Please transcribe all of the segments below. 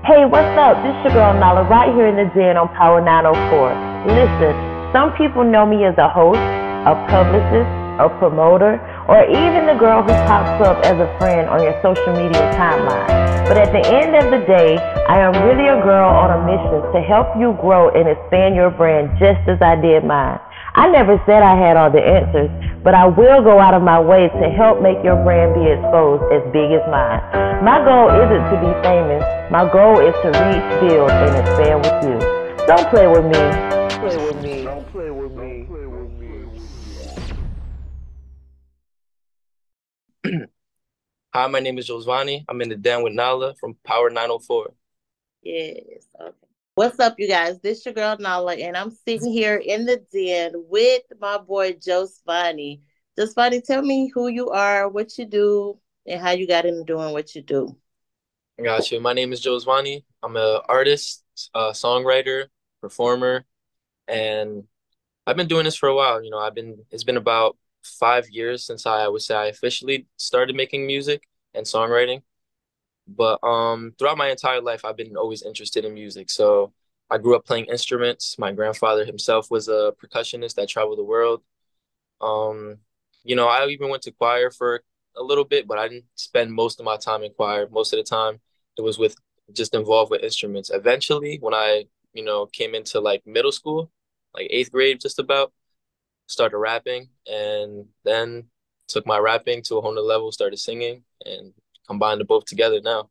Hey, what's up? This is your girl Nala right here in the den on Power 904. Listen, some people know me as a host, a publicist, a promoter, or even the girl who pops up as a friend on your social media timeline. But at the end of the day, I am really a girl on a mission to help you grow and expand your brand just as I did mine. I never said I had all the answers, but I will go out of my way to help make your brand be exposed as big as mine. My goal isn't to be famous. My goal is to reach, build, and expand with you. Don't play with me. Play with me. Don't play with me. Play with me. Hi, my name is Josvani. I'm in the den with Nala from Power 904. Yes. Okay. What's up, you guys? This your girl Nala, and I'm sitting here in the den with my boy Josvani. Just Spani, tell me who you are, what you do, and how you got into doing what you do. I got you. My name is Josvani. I'm an artist, a songwriter, performer, and I've been doing this for a while. You know, I've been it's been about five years since I, I would say I officially started making music and songwriting. But um, throughout my entire life, I've been always interested in music. So I grew up playing instruments. My grandfather himself was a percussionist that traveled the world. Um, you know, I even went to choir for a little bit, but I didn't spend most of my time in choir. Most of the time, it was with just involved with instruments. Eventually, when I, you know, came into like middle school, like eighth grade, just about, started rapping, and then took my rapping to a whole new level. Started singing, and combine the both together now.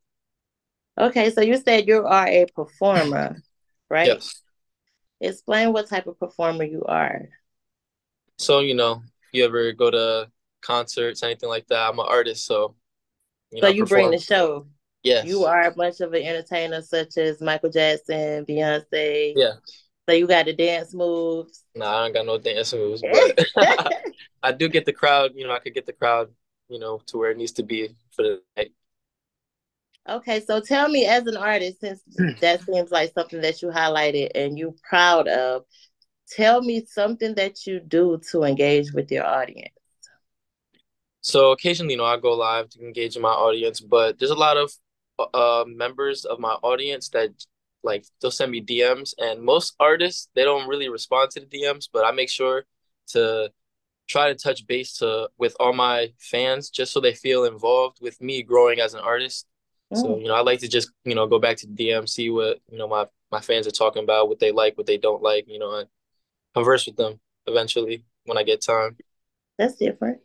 Okay, so you said you are a performer, right? Yes. Explain what type of performer you are. So, you know, if you ever go to concerts, anything like that, I'm an artist, so you So know, you bring the show. Yes. You are a bunch of an entertainer such as Michael Jackson, Beyonce. Yeah. So you got the dance moves. Nah, I don't got no dance moves, but I do get the crowd, you know, I could get the crowd you know, to where it needs to be for the night. Okay, so tell me as an artist, since that seems like something that you highlighted and you're proud of, tell me something that you do to engage with your audience. So occasionally, you know, I go live to engage in my audience, but there's a lot of uh, members of my audience that like they'll send me DMs, and most artists they don't really respond to the DMs, but I make sure to try to touch base to with all my fans just so they feel involved with me growing as an artist. Mm. So, you know, I like to just, you know, go back to DM, see what, you know, my, my fans are talking about, what they like, what they don't like, you know, and converse with them eventually when I get time. That's different.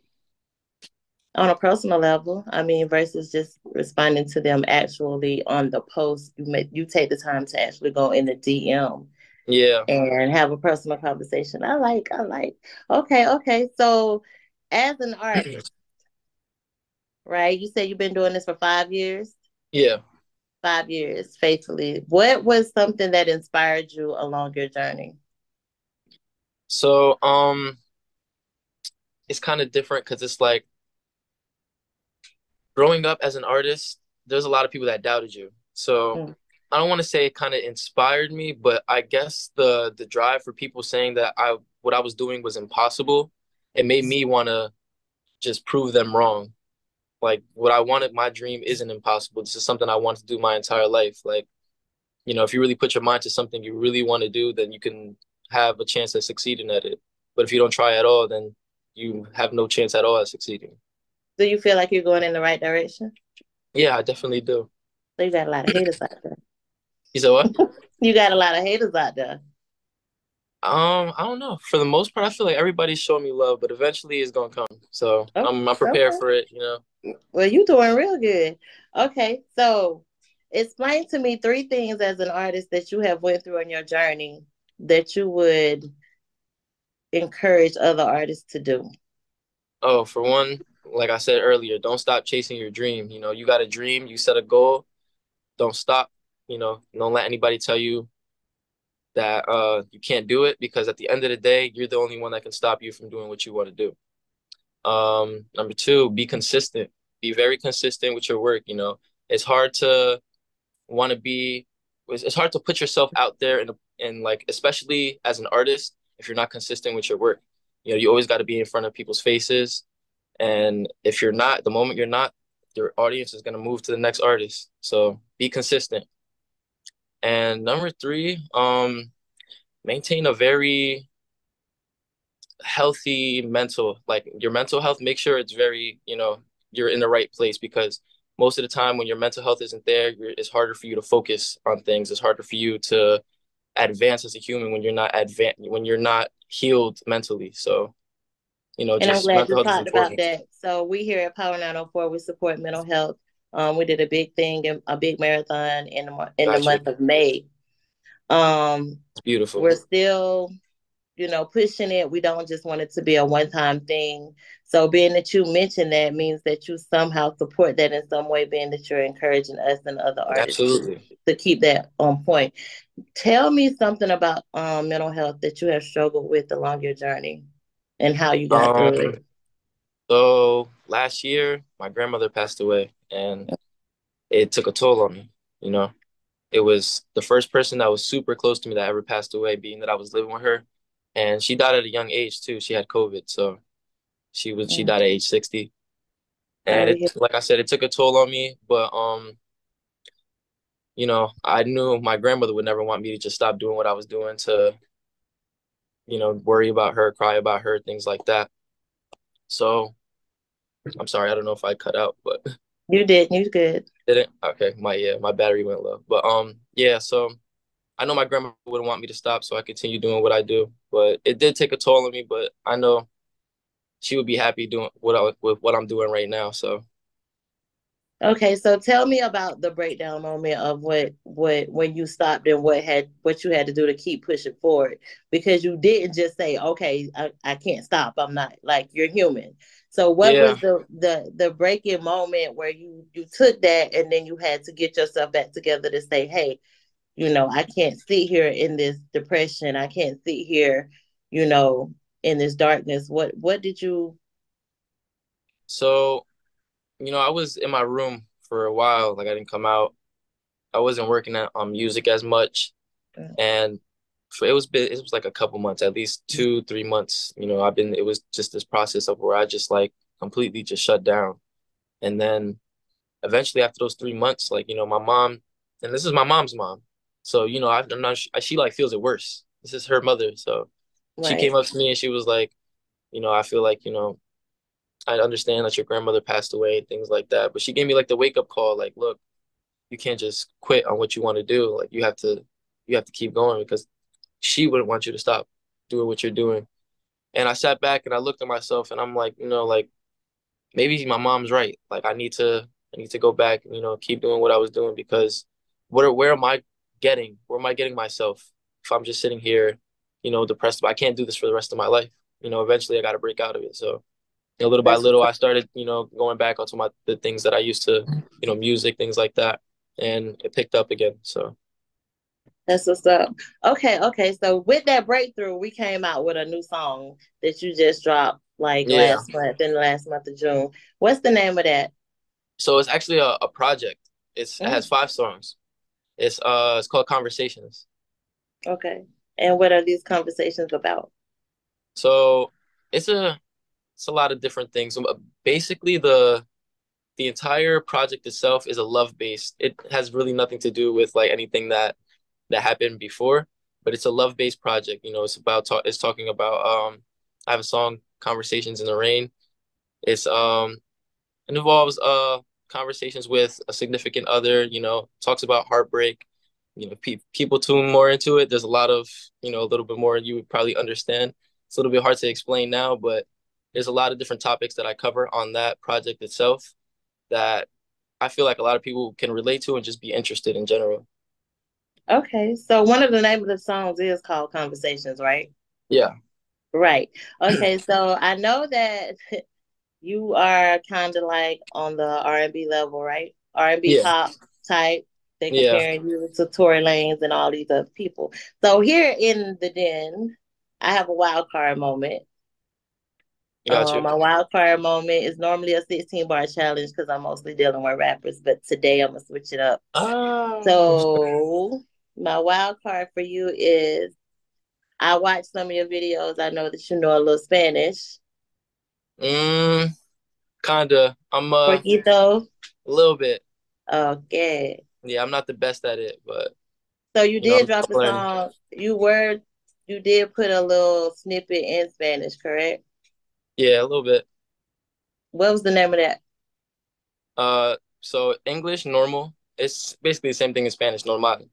On a personal level, I mean, versus just responding to them actually on the post, you make you take the time to actually go in the DM yeah. and have a personal conversation. I like i like. Okay okay. So as an artist right you said you've been doing this for five years? Yeah. Five years faithfully. What was something that inspired you along your journey? So um it's kind of different because it's like growing up as an artist there's a lot of people that doubted you. So mm. I don't want to say it kind of inspired me, but I guess the the drive for people saying that I what I was doing was impossible, it made me want to just prove them wrong. Like what I wanted, my dream isn't impossible. This is something I want to do my entire life. Like, you know, if you really put your mind to something you really want to do, then you can have a chance at succeeding at it. But if you don't try at all, then you have no chance at all at succeeding. Do you feel like you're going in the right direction? Yeah, I definitely do. So you got a lot of haters out there. You said what? you got a lot of haters out there. Um, I don't know. For the most part, I feel like everybody's showing me love, but eventually it's gonna come. So okay. I'm, I'm prepared okay. for it. You know. Well, you're doing real good. Okay, so explain to me three things as an artist that you have went through in your journey that you would encourage other artists to do. Oh, for one, like I said earlier, don't stop chasing your dream. You know, you got a dream, you set a goal, don't stop you know, don't let anybody tell you that uh, you can't do it because at the end of the day, you're the only one that can stop you from doing what you want to do. Um, number two, be consistent. Be very consistent with your work. You know, it's hard to want to be. It's hard to put yourself out there and and like especially as an artist if you're not consistent with your work. You know, you always got to be in front of people's faces, and if you're not, the moment you're not, your audience is gonna move to the next artist. So be consistent. And number three, um, maintain a very healthy mental, like your mental health. Make sure it's very, you know, you're in the right place because most of the time when your mental health isn't there, it's harder for you to focus on things. It's harder for you to advance as a human when you're not advan- when you're not healed mentally. So, you know, and I'm glad you talked about that. So we here at Power 904 we support mental health. Um, we did a big thing, a big marathon in the in gotcha. the month of May. Um, it's beautiful. We're still, you know, pushing it. We don't just want it to be a one time thing. So being that you mentioned that means that you somehow support that in some way, being that you're encouraging us and other artists Absolutely. to keep that on point. Tell me something about um, mental health that you have struggled with along your journey and how you got um, through it. So last year, my grandmother passed away, and it took a toll on me. You know, it was the first person that was super close to me that ever passed away, being that I was living with her, and she died at a young age too. She had COVID, so she was she died at age sixty, and it, like I said, it took a toll on me. But um, you know, I knew my grandmother would never want me to just stop doing what I was doing to, you know, worry about her, cry about her, things like that. So, I'm sorry, I don't know if I cut out, but you did. You good? Didn't? Okay, my yeah, my battery went low. But um, yeah. So I know my grandma wouldn't want me to stop, so I continue doing what I do. But it did take a toll on me. But I know she would be happy doing what I with what I'm doing right now. So okay, so tell me about the breakdown moment of what what when you stopped and what had what you had to do to keep pushing forward because you didn't just say okay I, I can't stop I'm not like you're human. So what yeah. was the the the breaking moment where you you took that and then you had to get yourself back together to say hey you know I can't sit here in this depression. I can't sit here you know in this darkness. What what did you so you know i was in my room for a while. Like i didn't come out. I wasn't working on music as much. And it was it was like a couple months at least two three months you know i've been it was just this process of where i just like completely just shut down and then eventually after those three months like you know my mom and this is my mom's mom so you know I, i'm not she like feels it worse this is her mother so Right. She came up to me and she was like, you know, I feel like, you know, I understand that your grandmother passed away and things like that. But she gave me like the wake up call, like, look, you can't just quit on what you want to do. Like you have to you have to keep going because she wouldn't want you to stop doing what you're doing. And I sat back and I looked at myself and I'm like, you know, like maybe my mom's right. Like I need to I need to go back and, you know, keep doing what I was doing because where where am I getting? Where am I getting myself if I'm just sitting here you know, depressed. But I can't do this for the rest of my life. You know, eventually I got to break out of it. So, you know, little by little, I started, you know, going back onto my the things that I used to, you know, music, things like that, and it picked up again. So. That's what's up. Okay, okay. So with that breakthrough, we came out with a new song that you just dropped like yeah. last month in the last month of June. What's the name of that? So it's actually a, a project. It's mm. it has five songs. It's uh it's called Conversations. Okay. And what are these conversations about? So it's a it's a lot of different things. Basically, the the entire project itself is a love based. It has really nothing to do with like anything that that happened before, but it's a love based project. You know, it's about talk. It's talking about. Um, I have a song, "Conversations in the Rain." It's um, it involves uh conversations with a significant other. You know, talks about heartbreak, you know pe- people tune more into it there's a lot of you know a little bit more you would probably understand it's a little bit hard to explain now but there's a lot of different topics that i cover on that project itself that i feel like a lot of people can relate to and just be interested in general okay so one of the name of the songs is called conversations right yeah right okay so i know that you are kind of like on the r&b level right r&b pop type they comparing yeah. you to Tory Lanez and all these other people. So here in the den, I have a wild card moment. Gotcha. Um, my wild card moment is normally a 16 bar challenge because I'm mostly dealing with rappers, but today I'm gonna switch it up. Oh. So my wild card for you is I watched some of your videos. I know that you know a little Spanish. Mm, kinda. I'm uh, Poquito. A little bit. Okay. Yeah, I'm not the best at it, but So you did know, drop a song. You were you did put a little snippet in Spanish, correct? Yeah, a little bit. What was the name of that? Uh, so English normal. It's basically the same thing in Spanish, normal.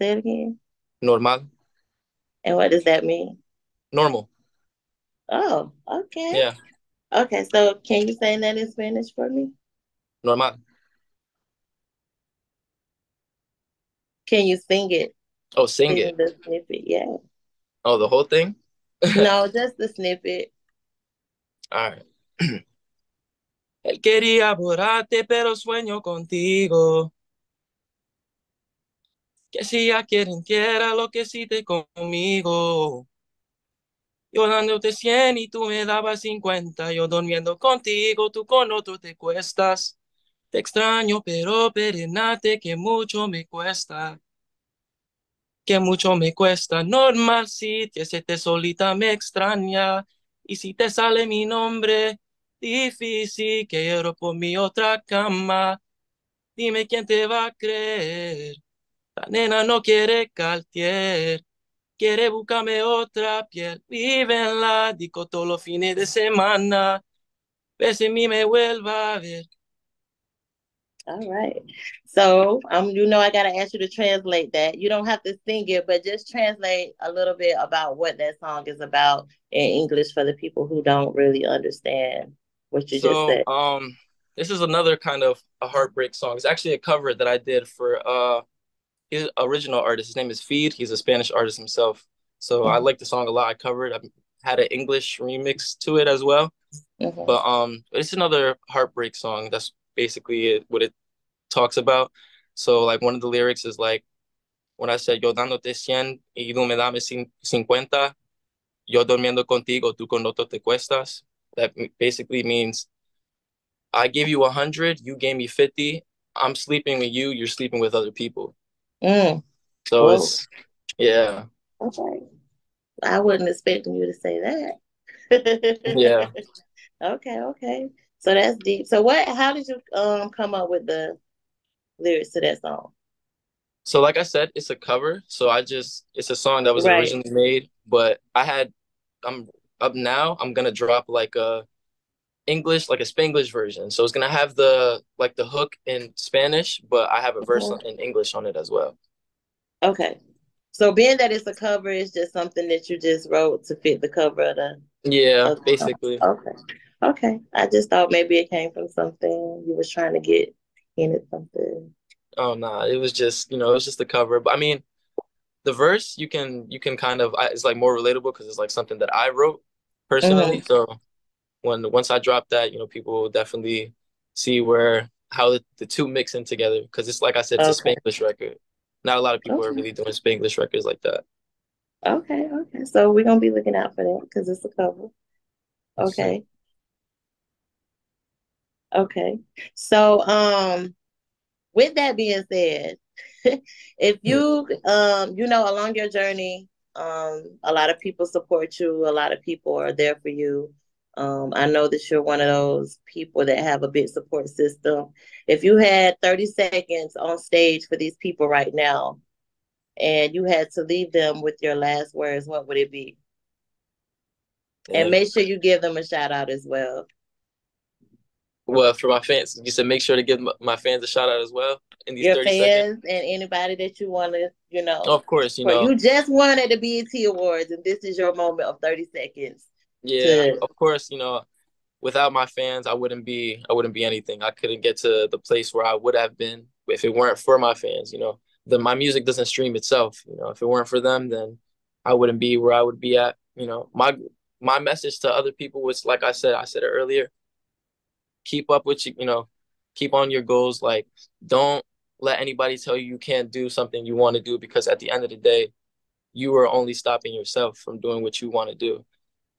Say it again. Normal. And what does that mean? Normal. Oh, okay. Yeah. Okay, so can you say that in Spanish for me? Normal. Can you sing it? Oh, sing, sing it. The snippet, yeah. Oh, the whole thing? no, just the snippet. All right. Él quería borrarte, pero sueño contigo. Que si ya quieren, quiera lo que hiciste conmigo. Yo dándote 100 y tú me dabas 50. Yo durmiendo contigo, tú con otro te cuestas. Te extraño, pero perenate que mucho me cuesta. Que mucho me cuesta. Normal si te te solita me extraña. Y si te sale mi nombre, difícil que lloro por mi otra cama. Dime quién te va a creer. La nena no quiere Cartier, quiere buscarme otra piel. Vive en la disco todos los fines de semana. Ver si mí me vuelva a ver. All right. So, um, you know, I gotta ask you to translate that. You don't have to sing it, but just translate a little bit about what that song is about in English for the people who don't really understand what you so, just said. Um, this is another kind of a heartbreak song. It's actually a cover that I did for uh his original artist. His name is Feid. He's a Spanish artist himself. So mm-hmm. I like the song a lot. I covered. I had an English remix to it as well. Mm-hmm. But um, it's another heartbreak song. That's basically it, what it talks about. So like one of the lyrics is like, when I said yo dándote cien y tú me dame cincuenta, yo durmiendo contigo, tú con otro te cuestas. That basically means I gave you a hundred, you gave me fifty. I'm sleeping with you, you're sleeping with other people. Mm. So Whoa. it's yeah. Okay. I wasn't expecting you to say that. yeah. Okay, okay. So that's deep. So what how did you um come up with the lyrics to that song? So like I said, it's a cover. So I just it's a song that was right. originally made, but I had I'm up now, I'm gonna drop like a English, like a Spanglish version. So it's gonna have the like the hook in Spanish, but I have a verse mm-hmm. in English on it as well. Okay. So being that it's a cover, it's just something that you just wrote to fit the cover of the Yeah, of the basically. Okay. Okay. I just thought maybe it came from something you was trying to get in it something. Oh no, nah, it was just, you know, it was just the cover. But I mean, the verse you can you can kind of it's like more relatable because it's like something that I wrote personally. Mm-hmm. So when once I drop that, you know, people will definitely see where how the, the two mix in together because it's like I said, it's okay. a Spanglish record. Not a lot of people okay. are really doing Spanglish records like that. Okay, okay. So we're gonna be looking out for that because it's a cover. Okay. Okay. So um with that being said, if you um you know along your journey, um a lot of people support you, a lot of people are there for you. Um, I know that you're one of those people that have a big support system. If you had 30 seconds on stage for these people right now and you had to leave them with your last words, what would it be? Yeah. And make sure you give them a shout out as well. Well, for my fans, you said make sure to give my fans a shout out as well. In these Your fans seconds. and anybody that you want to, you know. Of course, you know. You just won at the BET Awards, and this is your moment of 30 seconds yeah, to... of course, you know, without my fans, I wouldn't be I wouldn't be anything. I couldn't get to the place where I would have been if it weren't for my fans, you know. Then my music doesn't stream itself, you know. If it weren't for them, then I wouldn't be where I would be at, you know. My my message to other people was like I said, I said it earlier, keep up with you, you know, keep on your goals like don't let anybody tell you you can't do something you want to do because at the end of the day, you are only stopping yourself from doing what you want to do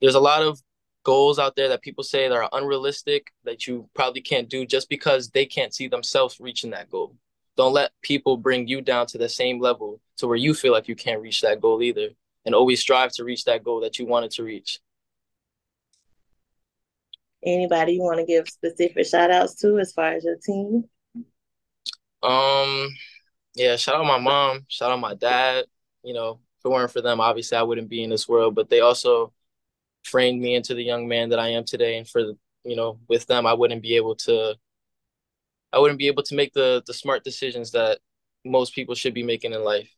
there's a lot of goals out there that people say that are unrealistic that you probably can't do just because they can't see themselves reaching that goal. Don't let people bring you down to the same level to where you feel like you can't reach that goal either. And always strive to reach that goal that you wanted to reach. Anybody you want to give specific shout outs to as far as your team? Um Yeah, shout out my mom, shout out my dad. You know, if it weren't for them, obviously I wouldn't be in this world. But they also framed me into the young man that I am today. And for you know, with them, I wouldn't be able to. I wouldn't be able to make the the smart decisions that most people should be making in life.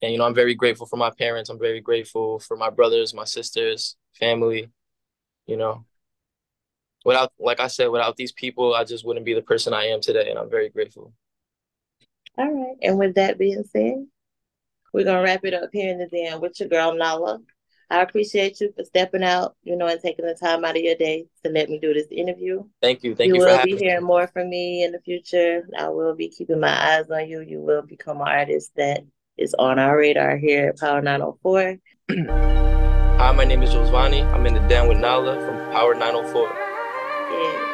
And you know, I'm very grateful for my parents. I'm very grateful for my brothers, my sisters, family. You know, without, like I said, without these people, I just wouldn't be the person I am today. And I'm very grateful. All right. And with that being said, we're gonna wrap it up here in the den with your girl Nala. I appreciate you for stepping out, you know, and taking the time out of your day to let me do this interview. Thank you. Thank you. You, will be hearing more from me in the future. I will be keeping my eyes on you. You will become an artist that is on our radar here at Power 904. Hi, my name is Josvani. I'm in the den with Nala from Power 904. Yeah.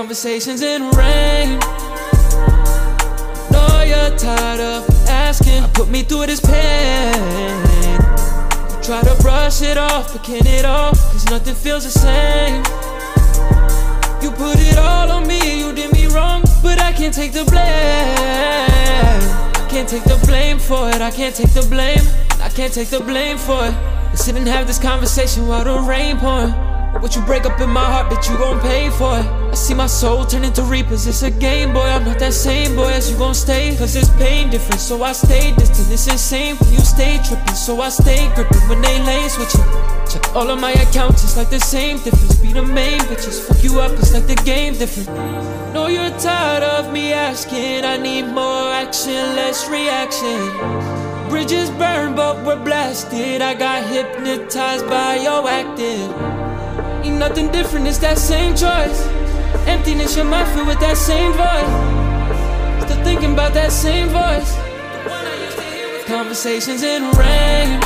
Conversations in rain. Know you're tired of asking. Put me through this pain. You try to brush it off, but can it all? Cause nothing feels the same. You put it all on me, you did me wrong, but I can't take the blame. I can't take the blame for it, I can't take the blame. I can't take the blame for it. Let's sit and have this conversation while the rain pouring. What you break up in my heart, but you gon' pay for it. I see my soul turn into reapers, it's a game, boy. I'm not that same boy as you gon' stay. Cause it's pain different, so I stay distant. It's insane when you stay tripping, so I stay gripping when they lace with you. Check all of my accounts, it's like the same difference. Be the main bitches, fuck you up, it's like the game different. Know you're tired of me asking, I need more action, less reaction. Bridges burn, but we're blasted. I got hypnotized by your acting. Ain't nothing different, it's that same choice. Emptiness, your mind filled with that same voice. Still thinking about that same voice. Conversations in rain.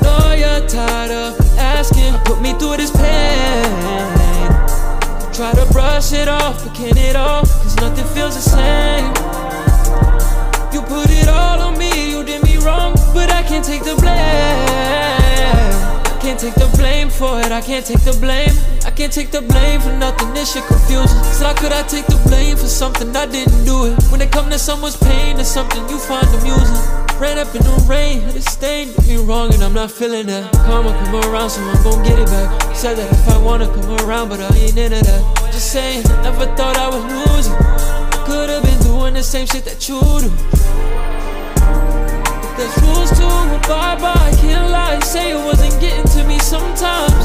Know you're tired of asking. Put me through this pain. Try to brush it off, but can it all? Cause nothing feels the same. You put it all on me, you did me wrong, but I can't take the blame. Can't take the blame for it, I can't take the blame. I can't take the blame for nothing, this shit confusing. So how could I take the blame for something I didn't do it? When it come to someone's pain, it's something you find amusing. Ran up in the rain, had a stain, did me wrong, and I'm not feeling that. Karma come around, so I'm gon' get it back. Said that if I wanna come around, but I ain't into that. Just saying, never thought I would lose you. Could've been doing the same shit that you do. There's rules to abide by, I can't lie. Say it wasn't getting to me sometimes.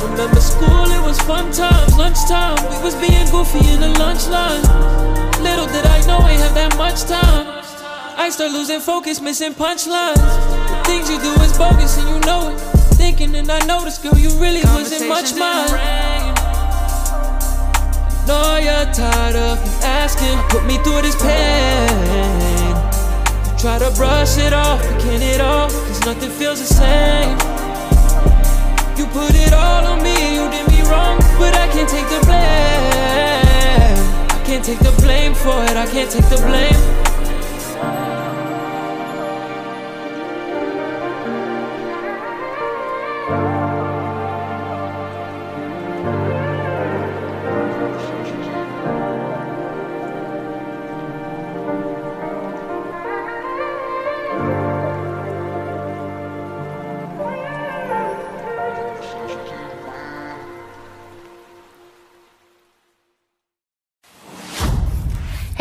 Remember school, it was fun times. Lunchtime, we was being goofy in the lunch line. Little did I know I have that much time. I start losing focus, missing punchlines. The things you do is bogus and you know it. Thinking and I noticed, girl, you really wasn't much mine. Know you're tired of me asking. Put me through this pain. Try to brush it off, but can it all? Cause nothing feels the same. You put it all on me, you did me wrong, but I can't take the blame. I can't take the blame for it, I can't take the blame.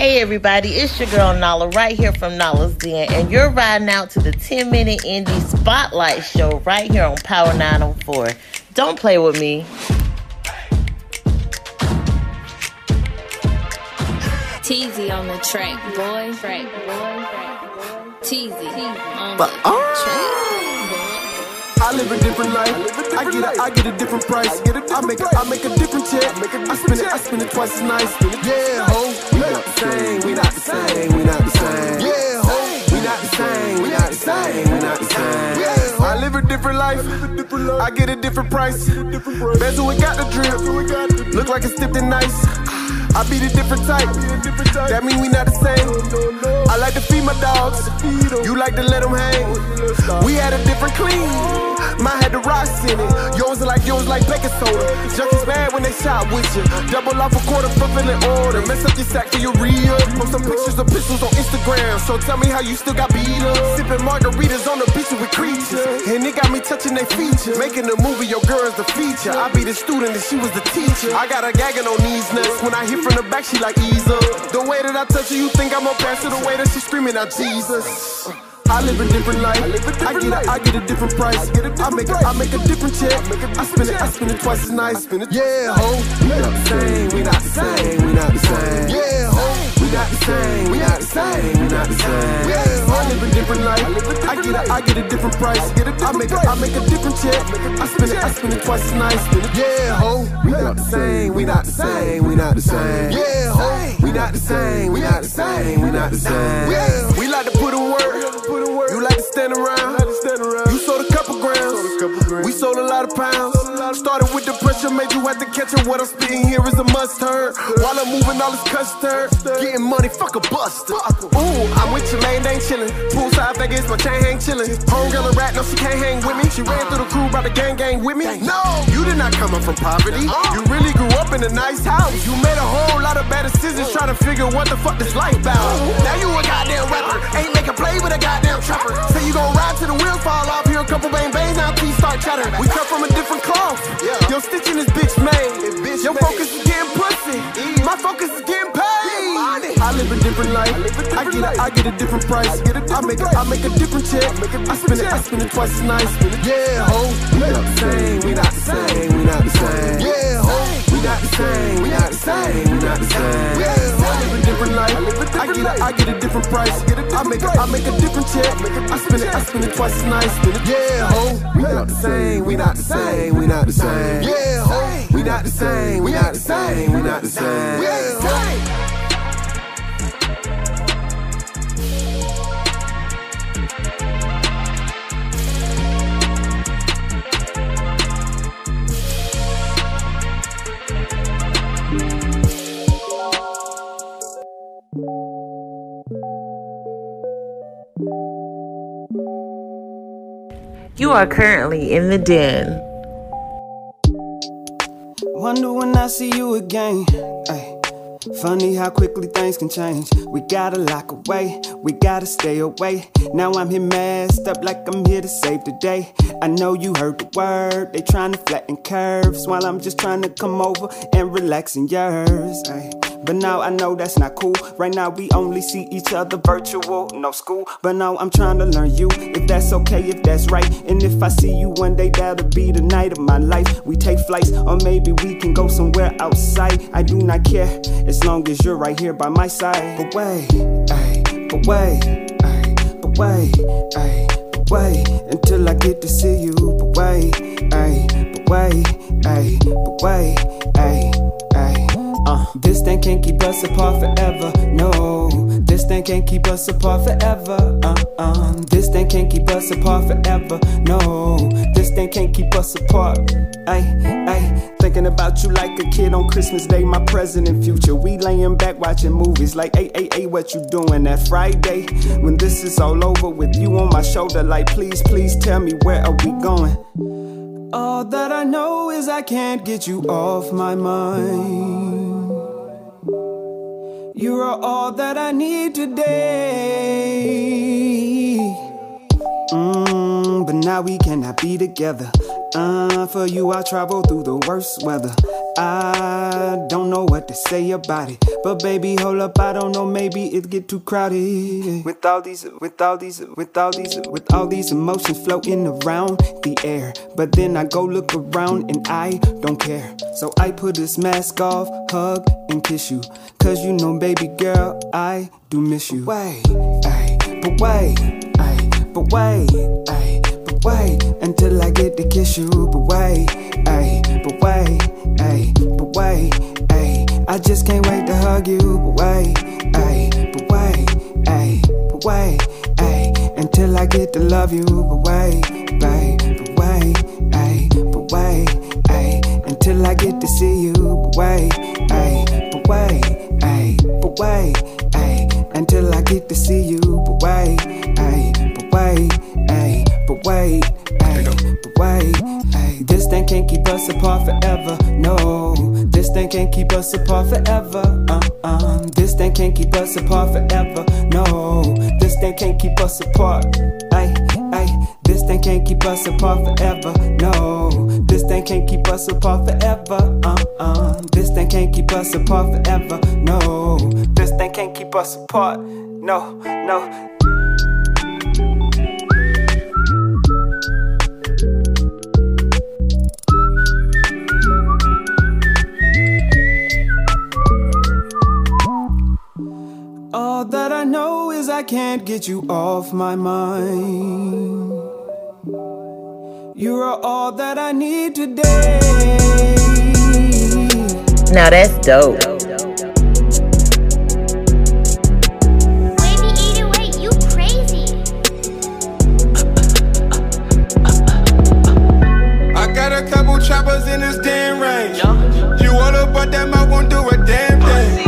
Hey everybody, it's your girl Nala right here from Nala's Den, and you're riding out to the 10 minute indie spotlight show right here on Power 904. Don't play with me. Teasy on the track, boy. Track, boy. Teasy on But, the oh. I live a different life. I get a, I get a different price. I make a, I make a different check. I spend it, I spend it twice as nice. Yeah, ho, we not the same. We not the same. We not the same. Yeah, ho, we not the same. We not the same. We not the same. Yeah, I live a different life. I get a different price. Bezel, it got the drip. Look like it's dipped in nice. Ah. I be the different type. That mean we not the same. I like to feed my dogs. You like to let them hang. The rocks in it. Yours are like yours like baking soda. Junkies mad when they shot with you. Double off a quarter, fulfilling order. Mess up your sack for your real. Post some pictures of pistols on Instagram. So tell me how you still got beat up. Sipping margaritas on the beach with creatures. And it got me touching their features. Making a movie, your girl is the feature. I be the student and she was the teacher. I got her gagging on these nuts. When I hit from the back, she like ease up. The way that I touch you, you think I'm a pass the way that she screaming out Jesus. I live a different life. I, I get a, I get a different price. I, make a, I make a different check. I spend it, I spend it twice as nice. Yeah, ho, we not the same. We not the same. We not the same. Yeah, ho, we not the same. We not the same. We not the same. Yeah, ho, I live a different life. I get a, I get a different price. I make a, I make a different check. I spend it, I spend it twice as nice. Yeah, ho, we not the same. We not the same. We not the same. Yeah, ho, we not the same. We not the same. We not the same. Yeah, like to put in work. You like to stand around. You sold a couple grams. We sold a lot of pounds. Started with the pressure, made you have to catch it. What I'm spitting here is a must. While I'm moving all this custard. Getting money, fuck a buster. Ooh, I'm with your man, ain't chillin'. Poolside Vegas, my chain hang chillin'. Homegirl a rat, no, she can't hang with me. She ran through the crew, brought the gang gang with me. No, you did not come up from poverty. You really grew up in a nice house. You made a whole lot of bad decisions trying to figure what the fuck this life about. Now you a goddamn rapper. Ain't make a play with a goddamn trapper. Say you gon' ride till the wheels fall off. Here a couple bang bangs, now teeth start chatter. We come from a different cloth. Your stitching is bitch made. Your focus is getting pussy. My focus is getting paid. I live a different life. I get a, I get a different price. I make a, I make a different check. I spend it, I spend it twice as nice. Yeah, ho, we not the same. We not the same. We not the same. Yeah, ho, we not the same. We not the same. We not the same. Yeah, ho, I live a different life. I get a, I get a different price. I make a, I make a different check. I spend it, I spend it twice as nice. Yeah, ho, we not the same. We not the same. We not the same. Yeah, ho, we not the same. We not the same. We not the same. Yeah, ho. You are currently in the den. Wonder when I see you again. Ay. Funny how quickly things can change. We gotta lock away, we gotta stay away. Now I'm here messed up like I'm here to save the day. I know you heard the word, they trying to flatten curves while I'm just trying to come over and relax in yours. Ay. But now I know that's not cool. Right now we only see each other virtual, no school. But now I'm trying to learn you, if that's okay, if that's right. And if I see you one day, that'll be the night of my life. We take flights, or maybe we can go somewhere outside. I do not care, as long as you're right here by my side. Wait, ay, wait, ay, wait, ay, wait, until I get to see you. Wait, ay, wait, ay, wait, ay, ay. Uh, this thing can't keep us apart forever. No, this thing can't keep us apart forever. Uh, uh, this thing can't keep us apart forever. No, this thing can't keep us apart. Ay, ay, thinking about you like a kid on Christmas Day, my present and future. We laying back watching movies like, hey, hey, hey, what you doing that Friday? When this is all over with you on my shoulder, like, please, please tell me where are we going? All that I know is I can't get you off my mind. You are all that I need today. Mm, but now we cannot be together. Uh, for you, I travel through the worst weather. I don't know what to say about it, but baby, hold up, I don't know. Maybe it get too crowded with all these, with all these, with all these, with all these emotions floating around the air. But then I go look around and I don't care. So I put this mask off, hug and kiss you, cause you know, baby girl, I do miss you. Wait, ay, but wait, ay, but wait, ay, but wait until I get to kiss you. But wait, ay, but wait, ay, but wait, ay, I just can't wait to hug you. But wait, ay, but wait, ay, but wait, ay, until I get to love you. But wait, babe, but wait, ay, but wait, ay, until I get to see you. But wait, ay, but wait. but wait, ay, until I get to see you, but wait, ay, but wait, ay, wait, ay, wait, ay. This thing can't keep us apart forever, no. This thing can't keep us apart forever, uh uh. This thing can't keep us apart forever, no. This thing can't keep us apart, ay, ay. This thing can't keep us apart forever, no. This thing can't keep us apart forever, uh uh. This thing can't keep us apart forever, no. This thing can't keep us apart, no, no. I can't get you off my mind. You are all that I need today. Now that's dope. Baby 808, you crazy. I got a couple choppers in this damn range. You all about them, I won't do a damn thing.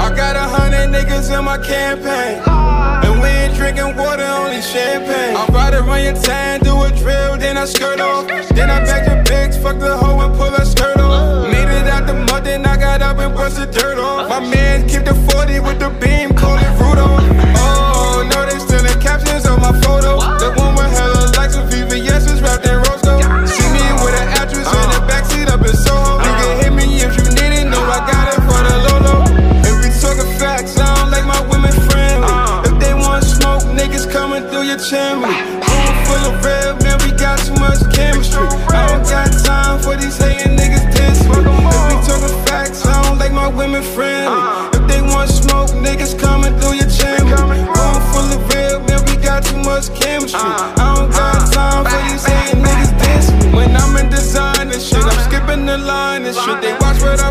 I got a hundred niggas in my campaign. Ah. Champagne. I ride around your town, do a drill, then I skirt off. Then I back your pigs, fuck the hoe and pull her skirt off. Made it out the mud, then I got up and busted dirt off. My man keep the 40 with the beam, call it Rudolph. Oh, your chimney. Room full of red, man, we got too much chemistry. I don't got time for these hating niggas diss me. If we talking facts, I don't like my women friendly. If they want smoke, niggas coming through your chimney. Room full of red, man, we got too much chemistry. I don't got time for these hating niggas diss me. When I'm in design and shit, I'm skipping the line and shit. They watch what I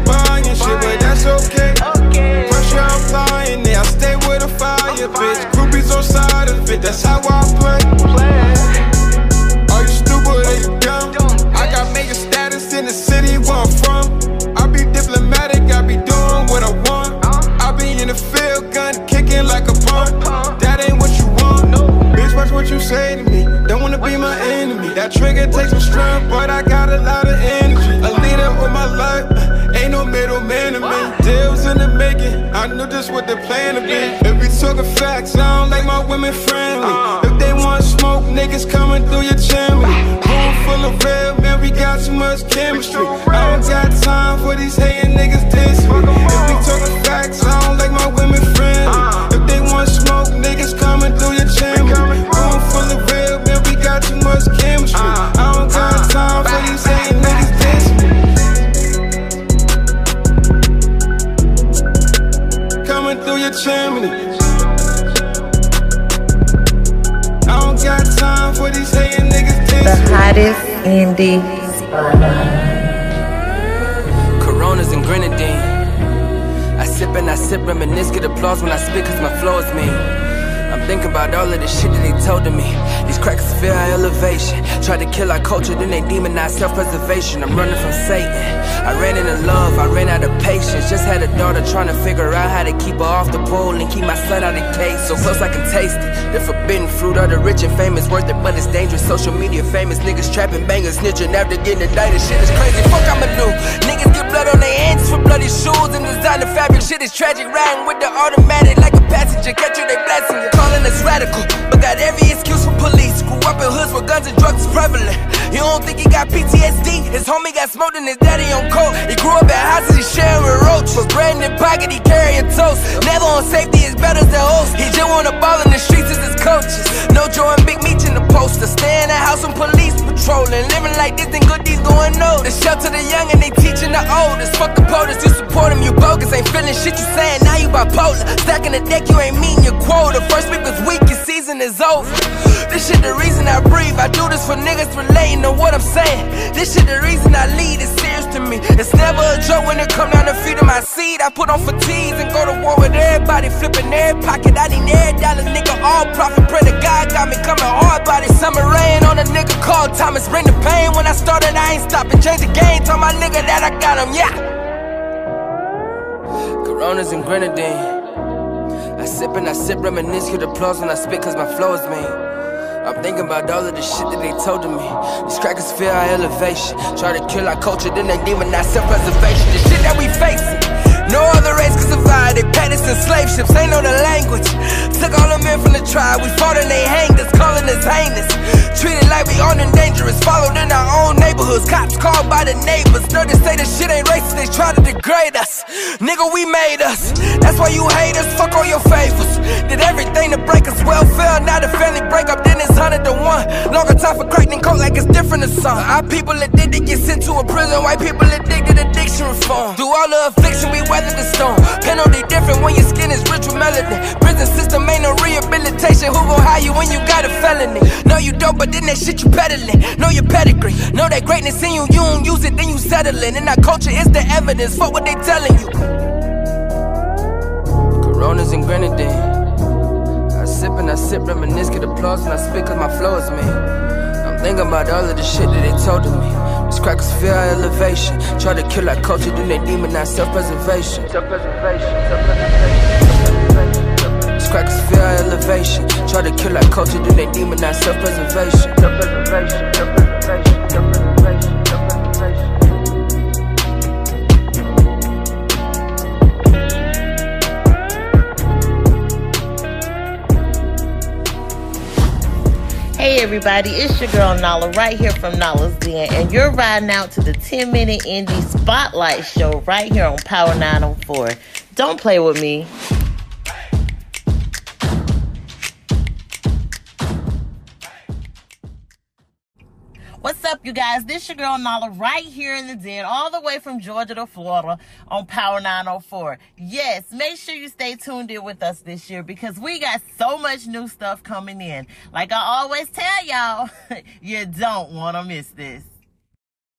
Coronas and grenadine. I sip and I sip, reminisce, get applause when I spit, cause my flow is mean. I'm thinking about all of the shit that they told to me. These crackers fear our elevation. Tried to kill our culture, then they demonize self preservation. I'm running from Satan. I ran into love, I ran out of patience. Just had a daughter trying to figure out how to keep her off the pole and keep my son out of cage. So close I can taste it. The forbidden fruit of the rich and famous, worth it, but it's dangerous. Social media famous, niggas trapping bangers, snitching after getting indicted. Shit is crazy, fuck I'ma do. Niggas get blood on their hands for bloody shoes and designer fabric. Shit is tragic, riding with the automatic like a passenger. Catch you, they blessing you. Calling us radical, but got every excuse police. Grew up in hoods where guns and drugs is prevalent. You don't think he got PTSD? His homie got smoked and his daddy on coke. He grew up at houses he sharing with roach. For bread in his pocket, he carrying toast. Never on safety, his better than host. He just wanna ball in the streets as his coaches. No Joe and Big Meech in the poster. Stay in the house when police patrolling. Living like this, then good deeds going no. The shelter the young and they teaching the oldest. Fuck the POTUS, you support him, you bogus. Ain't feeling shit you saying, now you bipolar. Stacking the deck, you ain't meeting your quota. First week was weak, your season is over. This shit the reason I breathe. I do this for niggas relating to what I'm saying. This shit the reason I lead. It's serious to me. It's never a joke when it come down to feeding my seed. I put on fatigues and go to war with everybody, flipping every pocket. I need every dollar, nigga. All profit. Pray to God got me coming hard body. Summer rain on a nigga called Thomas. Bring the pain. When I started, I ain't stopping. Change the game. Tell my nigga that I got him. Yeah. Coronas and grenadine. I sip and I sip, reminisce, hear the applause when I spit, cause my flow is mean. I'm thinking about all of the shit that they told to me. These crackers fear our elevation. Try to kill our culture, then they demonize self-preservation. The shit that we facing. No other race can survive. They paid us in slave ships, ain't know the language. Took all the men from the tribe, we fought and they hanged us, calling us heinous. Treated like we own and dangerous, followed in our own neighborhoods. Cops called by the neighbors. No, they say the shit ain't racist, they try to degrade us. Nigga, we made us. That's why you hate us, fuck all your favors. Did everything to break us, welfare, now the family break up, it's 100 to 1. Longer time for cracking coke like it's different to some. Our people addicted get sent to a prison, white people addicted addiction reform. Through all the affliction, we weather the storm. Penalty different when your skin is rich with melanin. Prison system ain't no rehabilitation. Who gon' hire you when you got a felony? No, you don't, but then that shit you peddling. Know your pedigree. Know that greatness in you, you don't use it, then you settling. And our culture is the evidence. Fuck what they telling you. Coronas and grenadine. I sip and I sip, reminisce, get applause when I spit, cause my flow is me. I'm thinking about all of the shit that they told to me. These crackers fear our elevation. Try to kill our culture, then they demonize self-preservation. Self-preservation, self-preservation. These crackers fear elevation. Try to kill our culture, then they demonize self-preservation. Self-preservation, self-preservation, Everybody, it's your girl Nala right here from Nala's Den, and you're riding out to the 10 minute indie spotlight show right here on Power 904. Don't play with me. You guys? This your girl Nala right here in the den, all the way from Georgia to Florida on Power 904. Yes, make sure you stay tuned in with us this year because we got so much new stuff coming in. Like I always tell y'all, you don't want to miss this.